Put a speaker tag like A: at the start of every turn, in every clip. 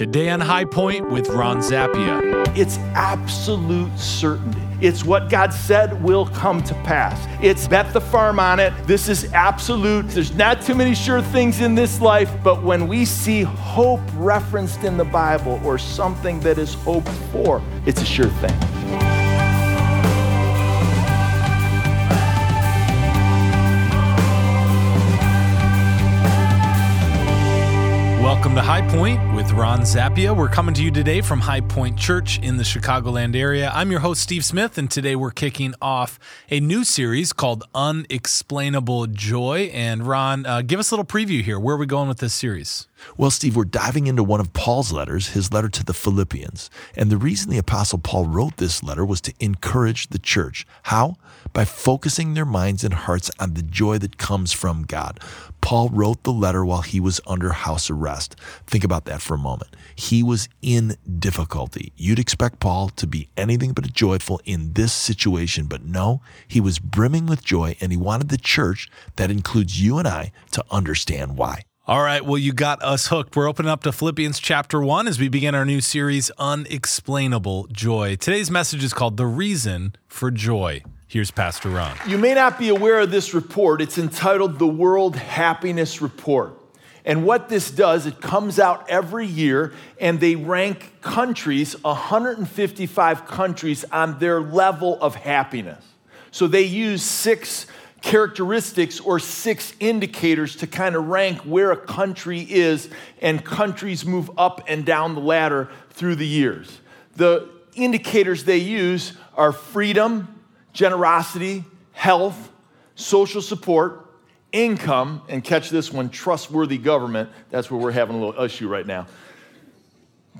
A: Today on High Point with Ron Zappia.
B: It's absolute certainty. It's what God said will come to pass. It's bet the farm on it. This is absolute. There's not too many sure things in this life, but when we see hope referenced in the Bible or something that is hoped for, it's a sure thing.
A: Welcome to High Point with Ron Zappia. We're coming to you today from High Point Church in the Chicagoland area. I'm your host, Steve Smith, and today we're kicking off a new series called Unexplainable Joy. And Ron, uh, give us a little preview here. Where are we going with this series?
C: Well, Steve, we're diving into one of Paul's letters, his letter to the Philippians. And the reason the Apostle Paul wrote this letter was to encourage the church. How? By focusing their minds and hearts on the joy that comes from God. Paul wrote the letter while he was under house arrest. Think about that for a moment. He was in difficulty. You'd expect Paul to be anything but joyful in this situation, but no, he was brimming with joy and he wanted the church, that includes you and I, to understand why.
A: All right, well, you got us hooked. We're opening up to Philippians chapter 1 as we begin our new series, Unexplainable Joy. Today's message is called The Reason for Joy. Here's Pastor Ron.
B: You may not be aware of this report. It's entitled the World Happiness Report. And what this does, it comes out every year and they rank countries, 155 countries, on their level of happiness. So they use six characteristics or six indicators to kind of rank where a country is, and countries move up and down the ladder through the years. The indicators they use are freedom, generosity, health, social support, income, and catch this one, trustworthy government. That's where we're having a little issue right now.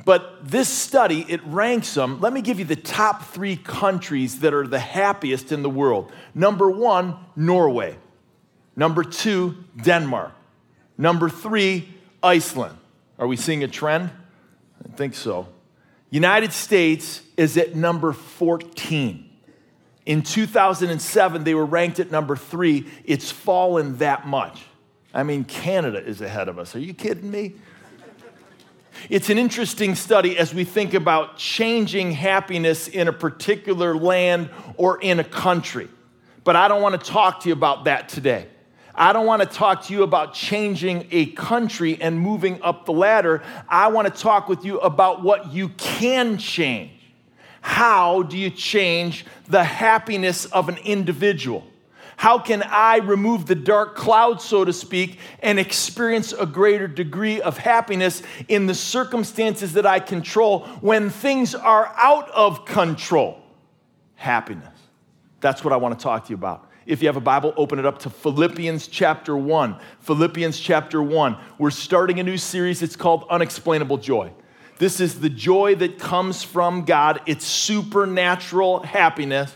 B: But this study, it ranks them. Let me give you the top three countries that are the happiest in the world. Number one, Norway. Number two, Denmark. Number three, Iceland. Are we seeing a trend? I think so. United States is at number 14. In 2007, they were ranked at number three. It's fallen that much. I mean, Canada is ahead of us. Are you kidding me? It's an interesting study as we think about changing happiness in a particular land or in a country. But I don't want to talk to you about that today. I don't want to talk to you about changing a country and moving up the ladder. I want to talk with you about what you can change. How do you change the happiness of an individual? How can I remove the dark cloud, so to speak, and experience a greater degree of happiness in the circumstances that I control when things are out of control? Happiness. That's what I want to talk to you about. If you have a Bible, open it up to Philippians chapter 1. Philippians chapter 1. We're starting a new series. It's called Unexplainable Joy. This is the joy that comes from God, it's supernatural happiness.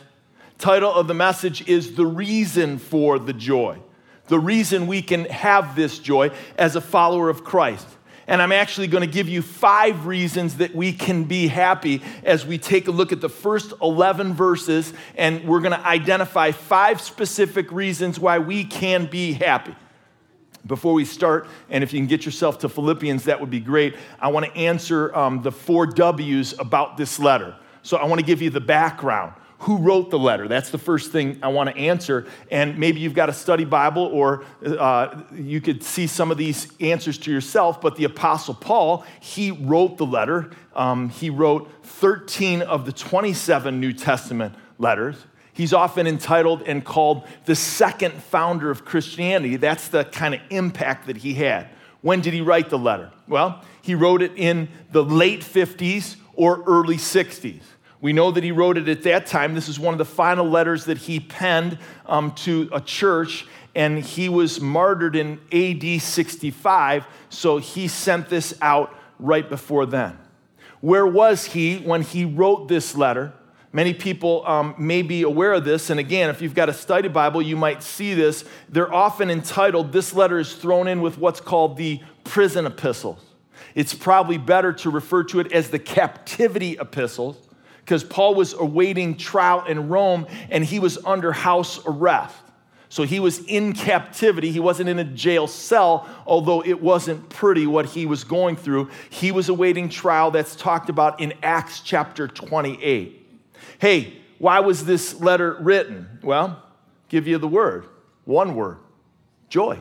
B: Title of the message is The Reason for the Joy. The reason we can have this joy as a follower of Christ. And I'm actually going to give you five reasons that we can be happy as we take a look at the first 11 verses, and we're going to identify five specific reasons why we can be happy. Before we start, and if you can get yourself to Philippians, that would be great. I want to answer um, the four W's about this letter. So I want to give you the background. Who wrote the letter? That's the first thing I want to answer. And maybe you've got a study Bible or uh, you could see some of these answers to yourself. But the Apostle Paul, he wrote the letter. Um, he wrote 13 of the 27 New Testament letters. He's often entitled and called the second founder of Christianity. That's the kind of impact that he had. When did he write the letter? Well, he wrote it in the late 50s or early 60s. We know that he wrote it at that time. This is one of the final letters that he penned um, to a church, and he was martyred in AD 65, so he sent this out right before then. Where was he when he wrote this letter? Many people um, may be aware of this. And again, if you've got a study Bible, you might see this. They're often entitled, this letter is thrown in with what's called the prison epistles. It's probably better to refer to it as the captivity epistles because Paul was awaiting trial in Rome and he was under house arrest. So he was in captivity. He wasn't in a jail cell, although it wasn't pretty what he was going through. He was awaiting trial that's talked about in Acts chapter 28. Hey, why was this letter written? Well, give you the word, one word joy.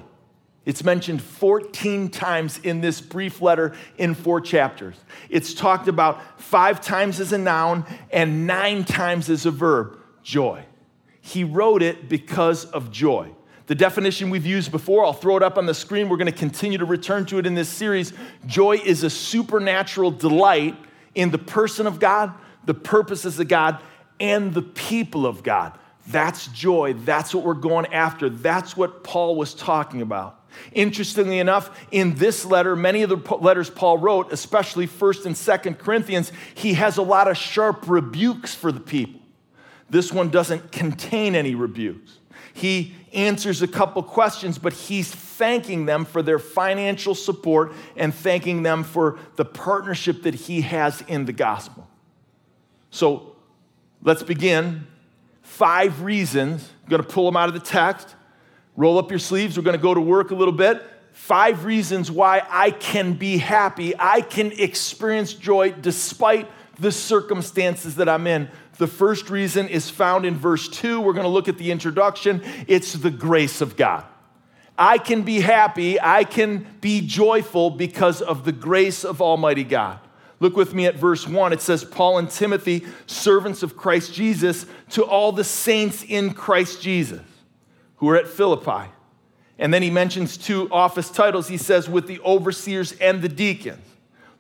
B: It's mentioned 14 times in this brief letter in four chapters. It's talked about five times as a noun and nine times as a verb joy. He wrote it because of joy. The definition we've used before, I'll throw it up on the screen. We're going to continue to return to it in this series. Joy is a supernatural delight in the person of God, the purposes of God, and the people of God. That's joy. That's what we're going after. That's what Paul was talking about. Interestingly enough, in this letter, many of the letters Paul wrote, especially 1st and 2nd Corinthians, he has a lot of sharp rebukes for the people. This one doesn't contain any rebukes. He answers a couple questions, but he's thanking them for their financial support and thanking them for the partnership that he has in the gospel. So let's begin. Five reasons. I'm going to pull them out of the text. Roll up your sleeves. We're going to go to work a little bit. Five reasons why I can be happy. I can experience joy despite the circumstances that I'm in. The first reason is found in verse 2. We're going to look at the introduction. It's the grace of God. I can be happy, I can be joyful because of the grace of Almighty God. Look with me at verse 1. It says, Paul and Timothy, servants of Christ Jesus, to all the saints in Christ Jesus who are at Philippi. And then he mentions two office titles. He says, with the overseers and the deacons.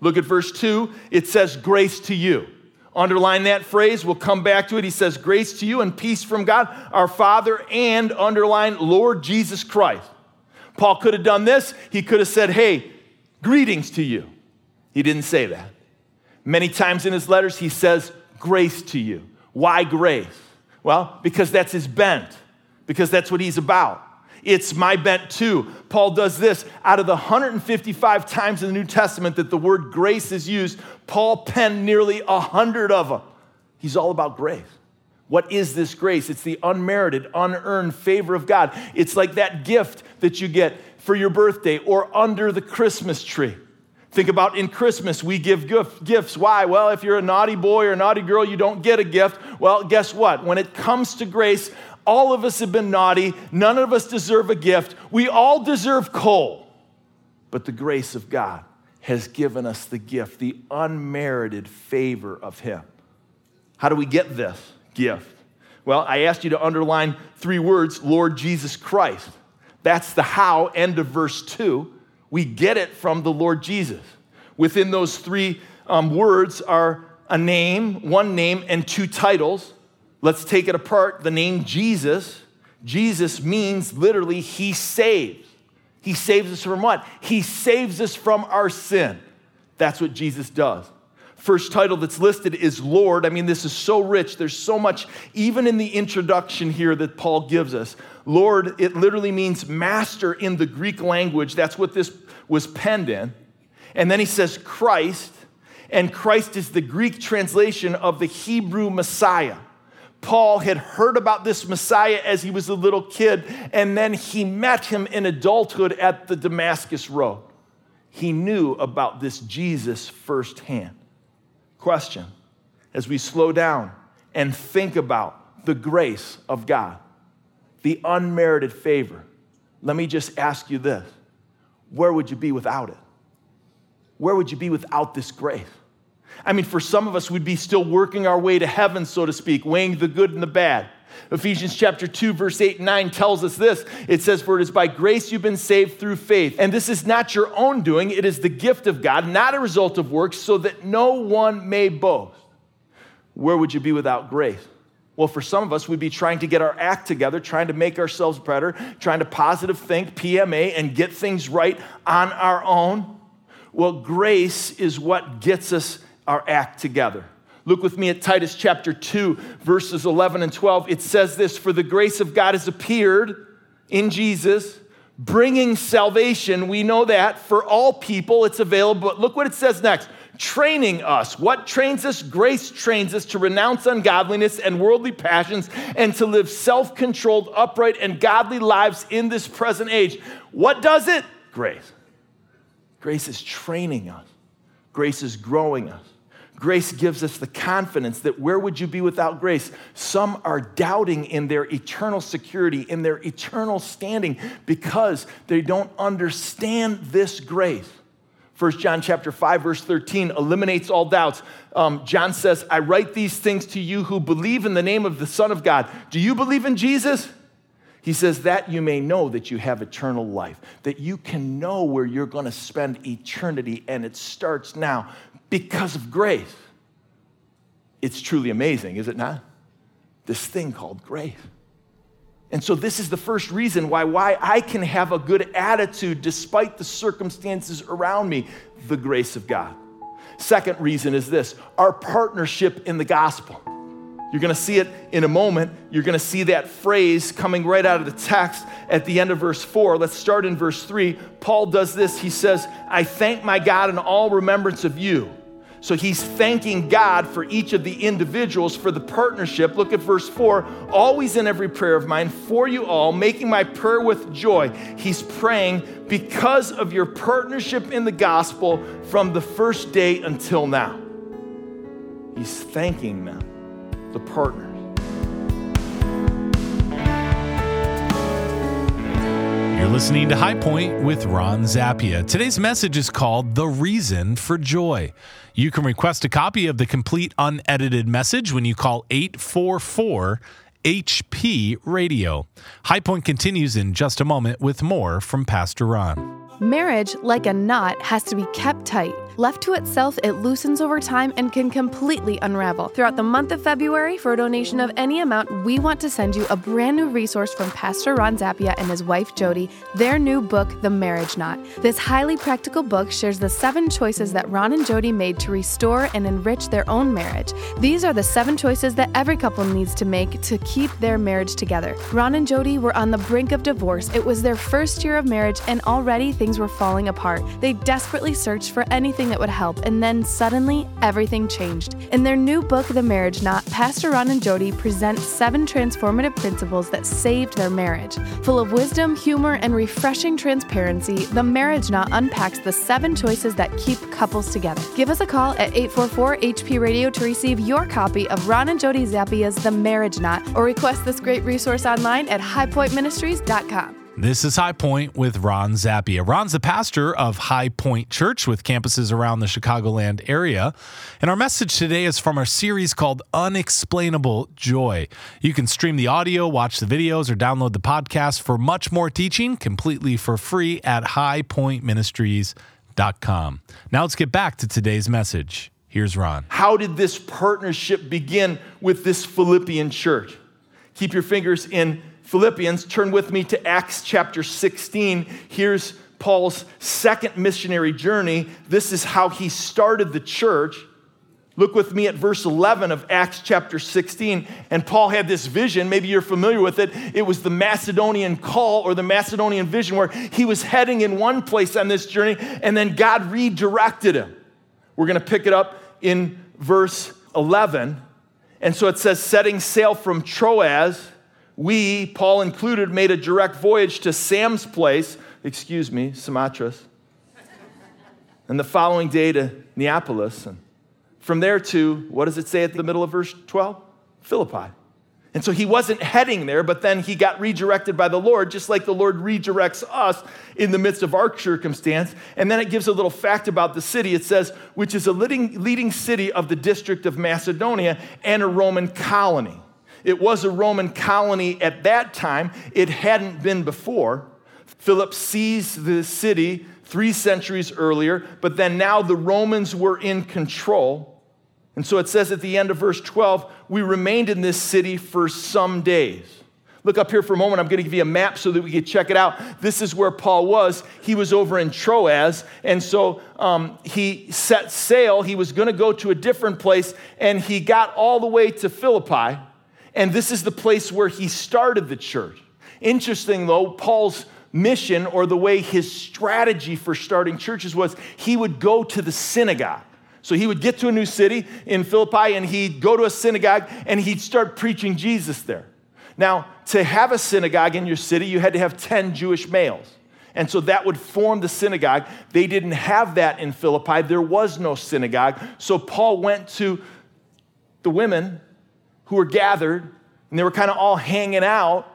B: Look at verse 2. It says, grace to you. Underline that phrase. We'll come back to it. He says, Grace to you and peace from God, our Father, and underline Lord Jesus Christ. Paul could have done this. He could have said, Hey, greetings to you. He didn't say that. Many times in his letters, he says, Grace to you. Why grace? Well, because that's his bent, because that's what he's about. It's my bent too. Paul does this. Out of the 155 times in the New Testament that the word grace is used, Paul penned nearly 100 of them. He's all about grace. What is this grace? It's the unmerited, unearned favor of God. It's like that gift that you get for your birthday or under the Christmas tree. Think about in Christmas, we give gifts. Why? Well, if you're a naughty boy or a naughty girl, you don't get a gift. Well, guess what? When it comes to grace, all of us have been naughty. None of us deserve a gift. We all deserve coal. But the grace of God has given us the gift, the unmerited favor of Him. How do we get this gift? Well, I asked you to underline three words Lord Jesus Christ. That's the how, end of verse 2. We get it from the Lord Jesus. Within those three um, words are a name, one name, and two titles. Let's take it apart. The name Jesus, Jesus means literally, He saves. He saves us from what? He saves us from our sin. That's what Jesus does. First title that's listed is Lord. I mean, this is so rich. There's so much, even in the introduction here that Paul gives us. Lord, it literally means master in the Greek language. That's what this was penned in. And then he says Christ, and Christ is the Greek translation of the Hebrew Messiah. Paul had heard about this Messiah as he was a little kid, and then he met him in adulthood at the Damascus Road. He knew about this Jesus firsthand. Question as we slow down and think about the grace of God, the unmerited favor, let me just ask you this where would you be without it? Where would you be without this grace? I mean, for some of us, we'd be still working our way to heaven, so to speak, weighing the good and the bad. Ephesians chapter 2, verse 8 and 9 tells us this. It says, For it is by grace you've been saved through faith. And this is not your own doing, it is the gift of God, not a result of works, so that no one may boast. Where would you be without grace? Well, for some of us, we'd be trying to get our act together, trying to make ourselves better, trying to positive think, PMA, and get things right on our own. Well, grace is what gets us our act together. Look with me at Titus chapter 2, verses 11 and 12. It says this For the grace of God has appeared in Jesus, bringing salvation. We know that for all people it's available. But look what it says next training us. What trains us? Grace trains us to renounce ungodliness and worldly passions and to live self controlled, upright, and godly lives in this present age. What does it? Grace. Grace is training us, grace is growing us. Grace gives us the confidence that where would you be without grace? Some are doubting in their eternal security, in their eternal standing, because they don't understand this grace. 1 John chapter 5, verse 13 eliminates all doubts. Um, John says, I write these things to you who believe in the name of the Son of God. Do you believe in Jesus? He says, that you may know that you have eternal life, that you can know where you're going to spend eternity, and it starts now because of grace. It's truly amazing, is it not? This thing called grace. And so, this is the first reason why, why I can have a good attitude despite the circumstances around me the grace of God. Second reason is this our partnership in the gospel. You're going to see it in a moment. You're going to see that phrase coming right out of the text at the end of verse 4. Let's start in verse 3. Paul does this. He says, I thank my God in all remembrance of you so he's thanking God for each of the individuals for the partnership. Look at verse 4 always in every prayer of mine for you all, making my prayer with joy. He's praying because of your partnership in the gospel from the first day until now. He's thanking them, the partners.
A: You're listening to High Point with Ron Zappia. Today's message is called The Reason for Joy. You can request a copy of the complete unedited message when you call 844 HP Radio. High Point continues in just a moment with more from Pastor Ron.
D: Marriage, like a knot, has to be kept tight. Left to itself, it loosens over time and can completely unravel. Throughout the month of February, for a donation of any amount, we want to send you a brand new resource from Pastor Ron Zappia and his wife Jody, their new book, The Marriage Knot. This highly practical book shares the seven choices that Ron and Jody made to restore and enrich their own marriage. These are the seven choices that every couple needs to make to keep their marriage together. Ron and Jody were on the brink of divorce. It was their first year of marriage, and already things were falling apart. They desperately searched for anything that would help, and then suddenly everything changed. In their new book, The Marriage Knot, Pastor Ron and Jody present seven transformative principles that saved their marriage. Full of wisdom, humor, and refreshing transparency, The Marriage Knot unpacks the seven choices that keep couples together. Give us a call at 844 HP Radio to receive your copy of Ron and Jody Zappia's The Marriage Knot, or request this great resource online at highpointministries.com.
A: This is High Point with Ron Zappia. Ron's the pastor of High Point Church with campuses around the Chicagoland area. And our message today is from our series called Unexplainable Joy. You can stream the audio, watch the videos, or download the podcast for much more teaching completely for free at highpointministries.com. Now let's get back to today's message. Here's Ron.
B: How did this partnership begin with this Philippian church? Keep your fingers in Philippians, turn with me to Acts chapter 16. Here's Paul's second missionary journey. This is how he started the church. Look with me at verse 11 of Acts chapter 16. And Paul had this vision. Maybe you're familiar with it. It was the Macedonian call or the Macedonian vision where he was heading in one place on this journey and then God redirected him. We're going to pick it up in verse 11. And so it says, setting sail from Troas we, Paul included, made a direct voyage to Sam's place, excuse me, Samothrace, and the following day to Neapolis. And from there to, what does it say at the middle of verse 12? Philippi. And so he wasn't heading there, but then he got redirected by the Lord, just like the Lord redirects us in the midst of our circumstance. And then it gives a little fact about the city. It says, which is a leading, leading city of the district of Macedonia and a Roman colony. It was a Roman colony at that time, it hadn't been before. Philip seized the city three centuries earlier, but then now the Romans were in control. And so it says at the end of verse 12, we remained in this city for some days. Look up here for a moment. I'm going to give you a map so that we can check it out. This is where Paul was. He was over in Troas. And so um, he set sail. He was going to go to a different place. And he got all the way to Philippi. And this is the place where he started the church. Interesting, though, Paul's mission or the way his strategy for starting churches was he would go to the synagogue. So he would get to a new city in Philippi and he'd go to a synagogue and he'd start preaching Jesus there. Now, to have a synagogue in your city, you had to have 10 Jewish males. And so that would form the synagogue. They didn't have that in Philippi. There was no synagogue. So Paul went to the women who were gathered and they were kind of all hanging out.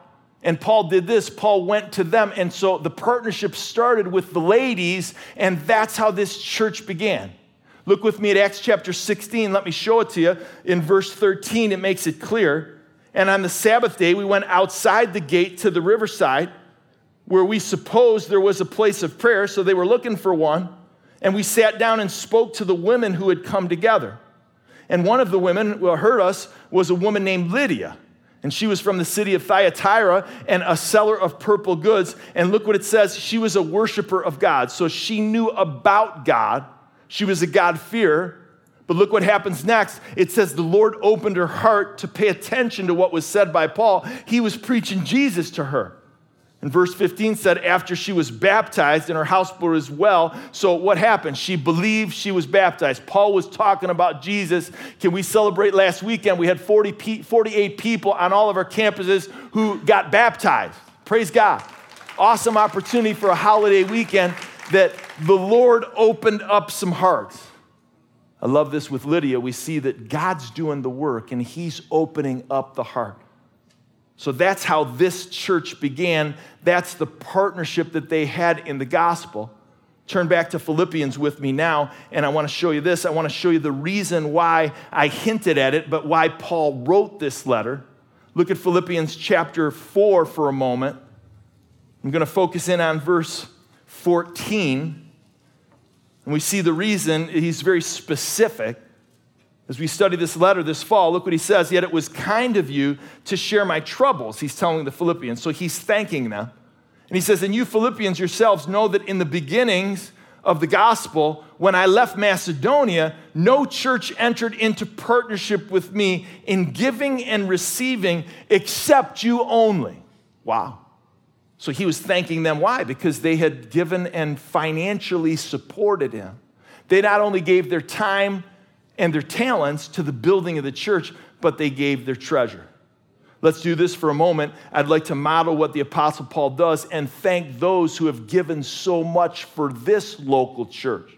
B: And Paul did this. Paul went to them. And so the partnership started with the ladies, and that's how this church began. Look with me at Acts chapter 16. Let me show it to you. In verse 13, it makes it clear. And on the Sabbath day, we went outside the gate to the riverside where we supposed there was a place of prayer. So they were looking for one. And we sat down and spoke to the women who had come together. And one of the women who heard us was a woman named Lydia. And she was from the city of Thyatira and a seller of purple goods. And look what it says she was a worshiper of God. So she knew about God. She was a God-fearer. But look what happens next. It says the Lord opened her heart to pay attention to what was said by Paul. He was preaching Jesus to her. And verse 15 said, after she was baptized and her house as well. So what happened? She believed she was baptized. Paul was talking about Jesus. Can we celebrate last weekend? We had 40, 48 people on all of our campuses who got baptized. Praise God. Awesome opportunity for a holiday weekend that the Lord opened up some hearts. I love this with Lydia. We see that God's doing the work and He's opening up the heart. So that's how this church began. That's the partnership that they had in the gospel. Turn back to Philippians with me now, and I want to show you this. I want to show you the reason why I hinted at it, but why Paul wrote this letter. Look at Philippians chapter 4 for a moment. I'm going to focus in on verse 14. And we see the reason, he's very specific. As we study this letter this fall, look what he says. Yet it was kind of you to share my troubles, he's telling the Philippians. So he's thanking them. And he says, And you Philippians yourselves know that in the beginnings of the gospel, when I left Macedonia, no church entered into partnership with me in giving and receiving except you only. Wow. So he was thanking them. Why? Because they had given and financially supported him. They not only gave their time, and their talents to the building of the church, but they gave their treasure. Let's do this for a moment. I'd like to model what the Apostle Paul does and thank those who have given so much for this local church.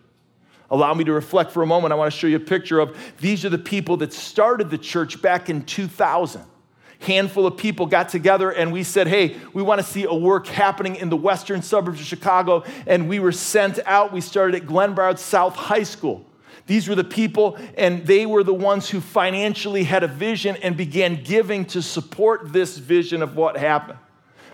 B: Allow me to reflect for a moment. I want to show you a picture of these are the people that started the church back in 2000 handful of people got together and we said, Hey, we want to see a work happening in the western suburbs of Chicago. And we were sent out. We started at Glenbard South High School. These were the people, and they were the ones who financially had a vision and began giving to support this vision of what happened.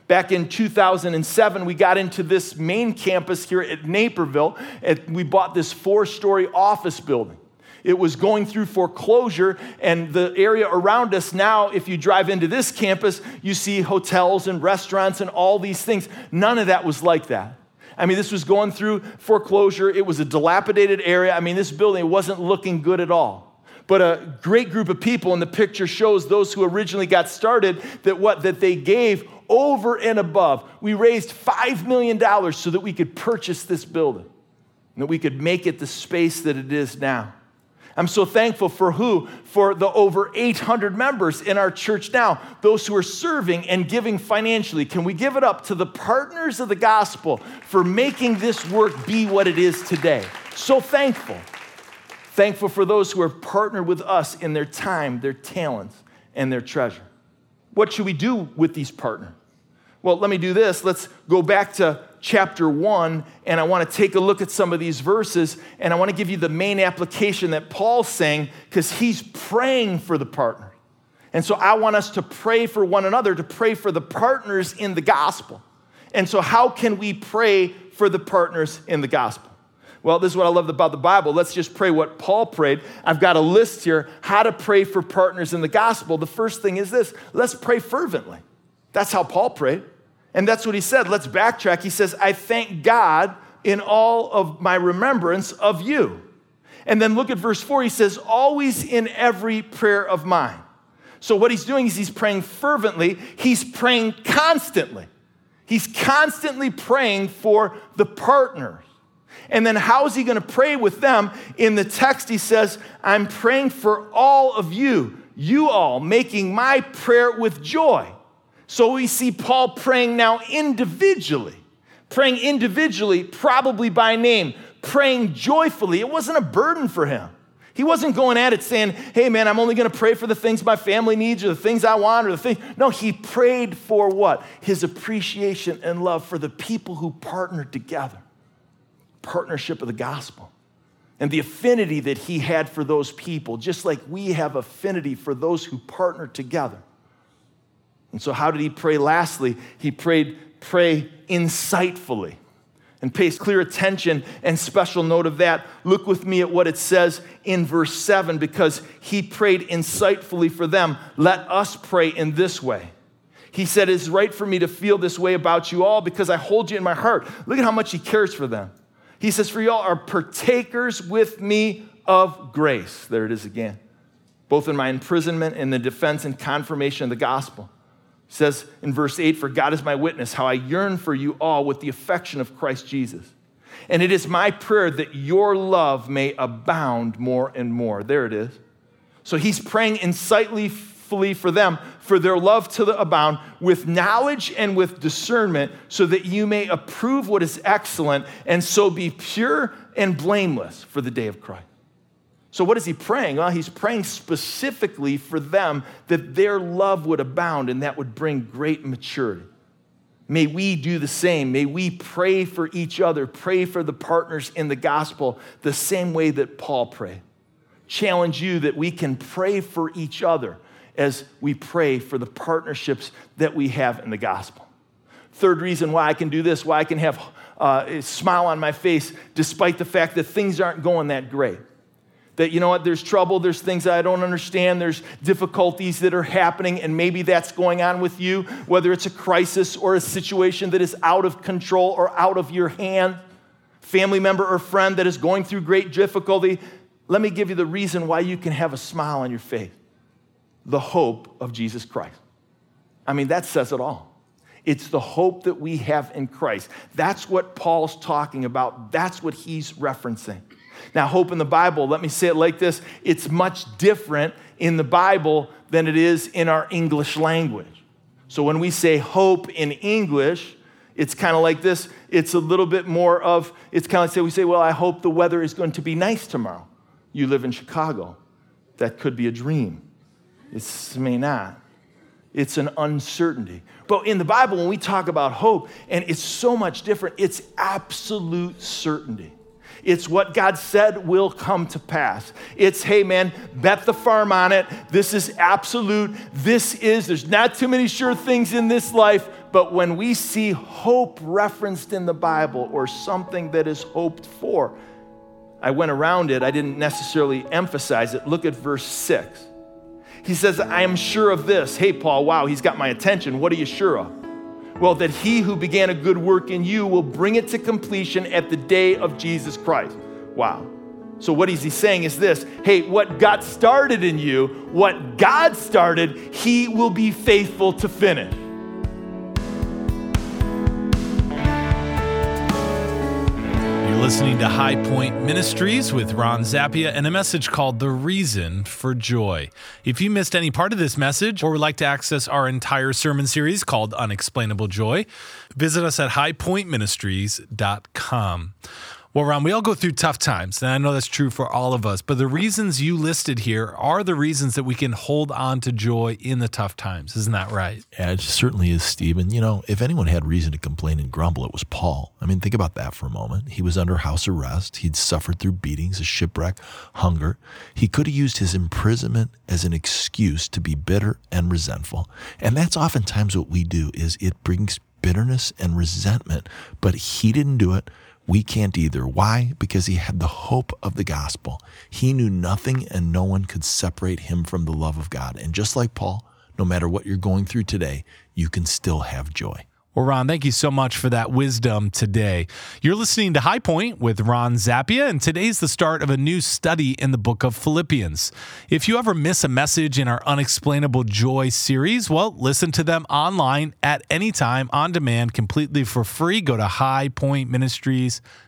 B: Back in 2007, we got into this main campus here at Naperville, and we bought this four story office building. It was going through foreclosure, and the area around us now, if you drive into this campus, you see hotels and restaurants and all these things. None of that was like that. I mean, this was going through foreclosure. It was a dilapidated area. I mean, this building wasn't looking good at all. But a great group of people, and the picture shows those who originally got started that what that they gave over and above. We raised $5 million so that we could purchase this building, and that we could make it the space that it is now. I'm so thankful for who? For the over 800 members in our church now, those who are serving and giving financially. Can we give it up to the partners of the gospel for making this work be what it is today? So thankful. Thankful for those who have partnered with us in their time, their talents, and their treasure. What should we do with these partners? Well, let me do this. Let's go back to chapter 1, and I want to take a look at some of these verses, and I want to give you the main application that Paul's saying because he's praying for the partner. And so I want us to pray for one another, to pray for the partners in the gospel. And so, how can we pray for the partners in the gospel? Well, this is what I love about the Bible. Let's just pray what Paul prayed. I've got a list here how to pray for partners in the gospel. The first thing is this let's pray fervently. That's how Paul prayed. And that's what he said. Let's backtrack. He says, I thank God in all of my remembrance of you. And then look at verse 4. He says, always in every prayer of mine. So what he's doing is he's praying fervently, he's praying constantly. He's constantly praying for the partners. And then how is he going to pray with them? In the text, he says, I'm praying for all of you, you all, making my prayer with joy. So we see Paul praying now individually, praying individually, probably by name, praying joyfully. It wasn't a burden for him. He wasn't going at it saying, hey man, I'm only going to pray for the things my family needs or the things I want or the things. No, he prayed for what? His appreciation and love for the people who partnered together. Partnership of the gospel. And the affinity that he had for those people, just like we have affinity for those who partner together. And so, how did he pray lastly? He prayed, pray insightfully and pays clear attention and special note of that. Look with me at what it says in verse 7 because he prayed insightfully for them. Let us pray in this way. He said, It's right for me to feel this way about you all because I hold you in my heart. Look at how much he cares for them. He says, For y'all are partakers with me of grace. There it is again, both in my imprisonment and the defense and confirmation of the gospel says in verse 8, For God is my witness, how I yearn for you all with the affection of Christ Jesus. And it is my prayer that your love may abound more and more. There it is. So he's praying insightfully for them, for their love to abound with knowledge and with discernment, so that you may approve what is excellent and so be pure and blameless for the day of Christ. So, what is he praying? Well, he's praying specifically for them that their love would abound and that would bring great maturity. May we do the same. May we pray for each other, pray for the partners in the gospel the same way that Paul prayed. Challenge you that we can pray for each other as we pray for the partnerships that we have in the gospel. Third reason why I can do this, why I can have uh, a smile on my face despite the fact that things aren't going that great that, you know what, there's trouble, there's things that I don't understand, there's difficulties that are happening, and maybe that's going on with you, whether it's a crisis or a situation that is out of control or out of your hand, family member or friend that is going through great difficulty. Let me give you the reason why you can have a smile on your face the hope of Jesus Christ. I mean, that says it all. It's the hope that we have in Christ. That's what Paul's talking about. That's what he's referencing. Now, hope in the Bible, let me say it like this it's much different in the Bible than it is in our English language. So when we say hope in English, it's kind of like this. It's a little bit more of, it's kind of like say, we say, well, I hope the weather is going to be nice tomorrow. You live in Chicago. That could be a dream. It may not. It's an uncertainty. But in the Bible, when we talk about hope, and it's so much different, it's absolute certainty. It's what God said will come to pass. It's, hey man, bet the farm on it. This is absolute. This is, there's not too many sure things in this life, but when we see hope referenced in the Bible or something that is hoped for, I went around it, I didn't necessarily emphasize it. Look at verse 6. He says, I am sure of this. Hey, Paul, wow, he's got my attention. What are you sure of? Well, that he who began a good work in you will bring it to completion at the day of Jesus Christ. Wow. So, what is he saying is this hey, what got started in you, what God started, he will be faithful to finish.
A: Listening to High Point Ministries with Ron Zappia and a message called The Reason for Joy. If you missed any part of this message or would like to access our entire sermon series called Unexplainable Joy, visit us at highpointministries.com. Well, Ron, we all go through tough times, and I know that's true for all of us, but the reasons you listed here are the reasons that we can hold on to joy in the tough times. Isn't that right?
C: Yeah, it certainly is, Stephen. You know, if anyone had reason to complain and grumble, it was Paul. I mean, think about that for a moment. He was under house arrest. He'd suffered through beatings, a shipwreck, hunger. He could have used his imprisonment as an excuse to be bitter and resentful. And that's oftentimes what we do is it brings bitterness and resentment, but he didn't do it. We can't either. Why? Because he had the hope of the gospel. He knew nothing and no one could separate him from the love of God. And just like Paul, no matter what you're going through today, you can still have joy.
A: Well, Ron, thank you so much for that wisdom today. You're listening to High Point with Ron Zappia, and today's the start of a new study in the book of Philippians. If you ever miss a message in our Unexplainable Joy series, well, listen to them online at any time on demand completely for free. Go to highpointministries.com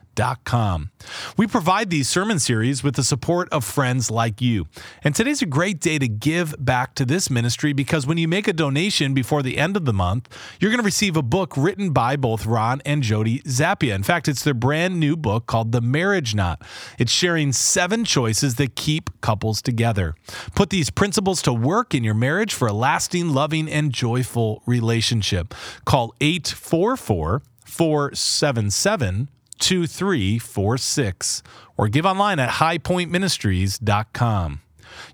A: We provide these sermon series with the support of friends like you. And today's a great day to give back to this ministry because when you make a donation before the end of the month, you're going to receive a book written by both Ron and Jody Zappia. In fact, it's their brand new book called The Marriage Knot. It's sharing seven choices that keep couples together. Put these principles to work in your marriage for a lasting, loving, and joyful relationship. Call 844 477 2346 or give online at highpointministries.com.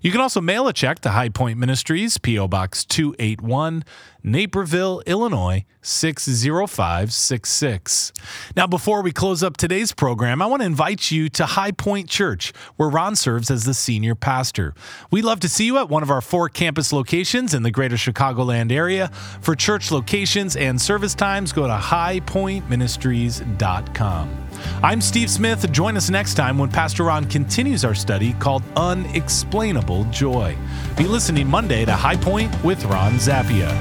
A: You can also mail a check to High Point Ministries, P.O. Box 281, Naperville, Illinois 60566. Now, before we close up today's program, I want to invite you to High Point Church, where Ron serves as the senior pastor. We'd love to see you at one of our four campus locations in the greater Chicagoland area. For church locations and service times, go to highpointministries.com. I'm Steve Smith. Join us next time when Pastor Ron continues our study called Unexplainable Joy. Be listening Monday to High Point with Ron Zappia.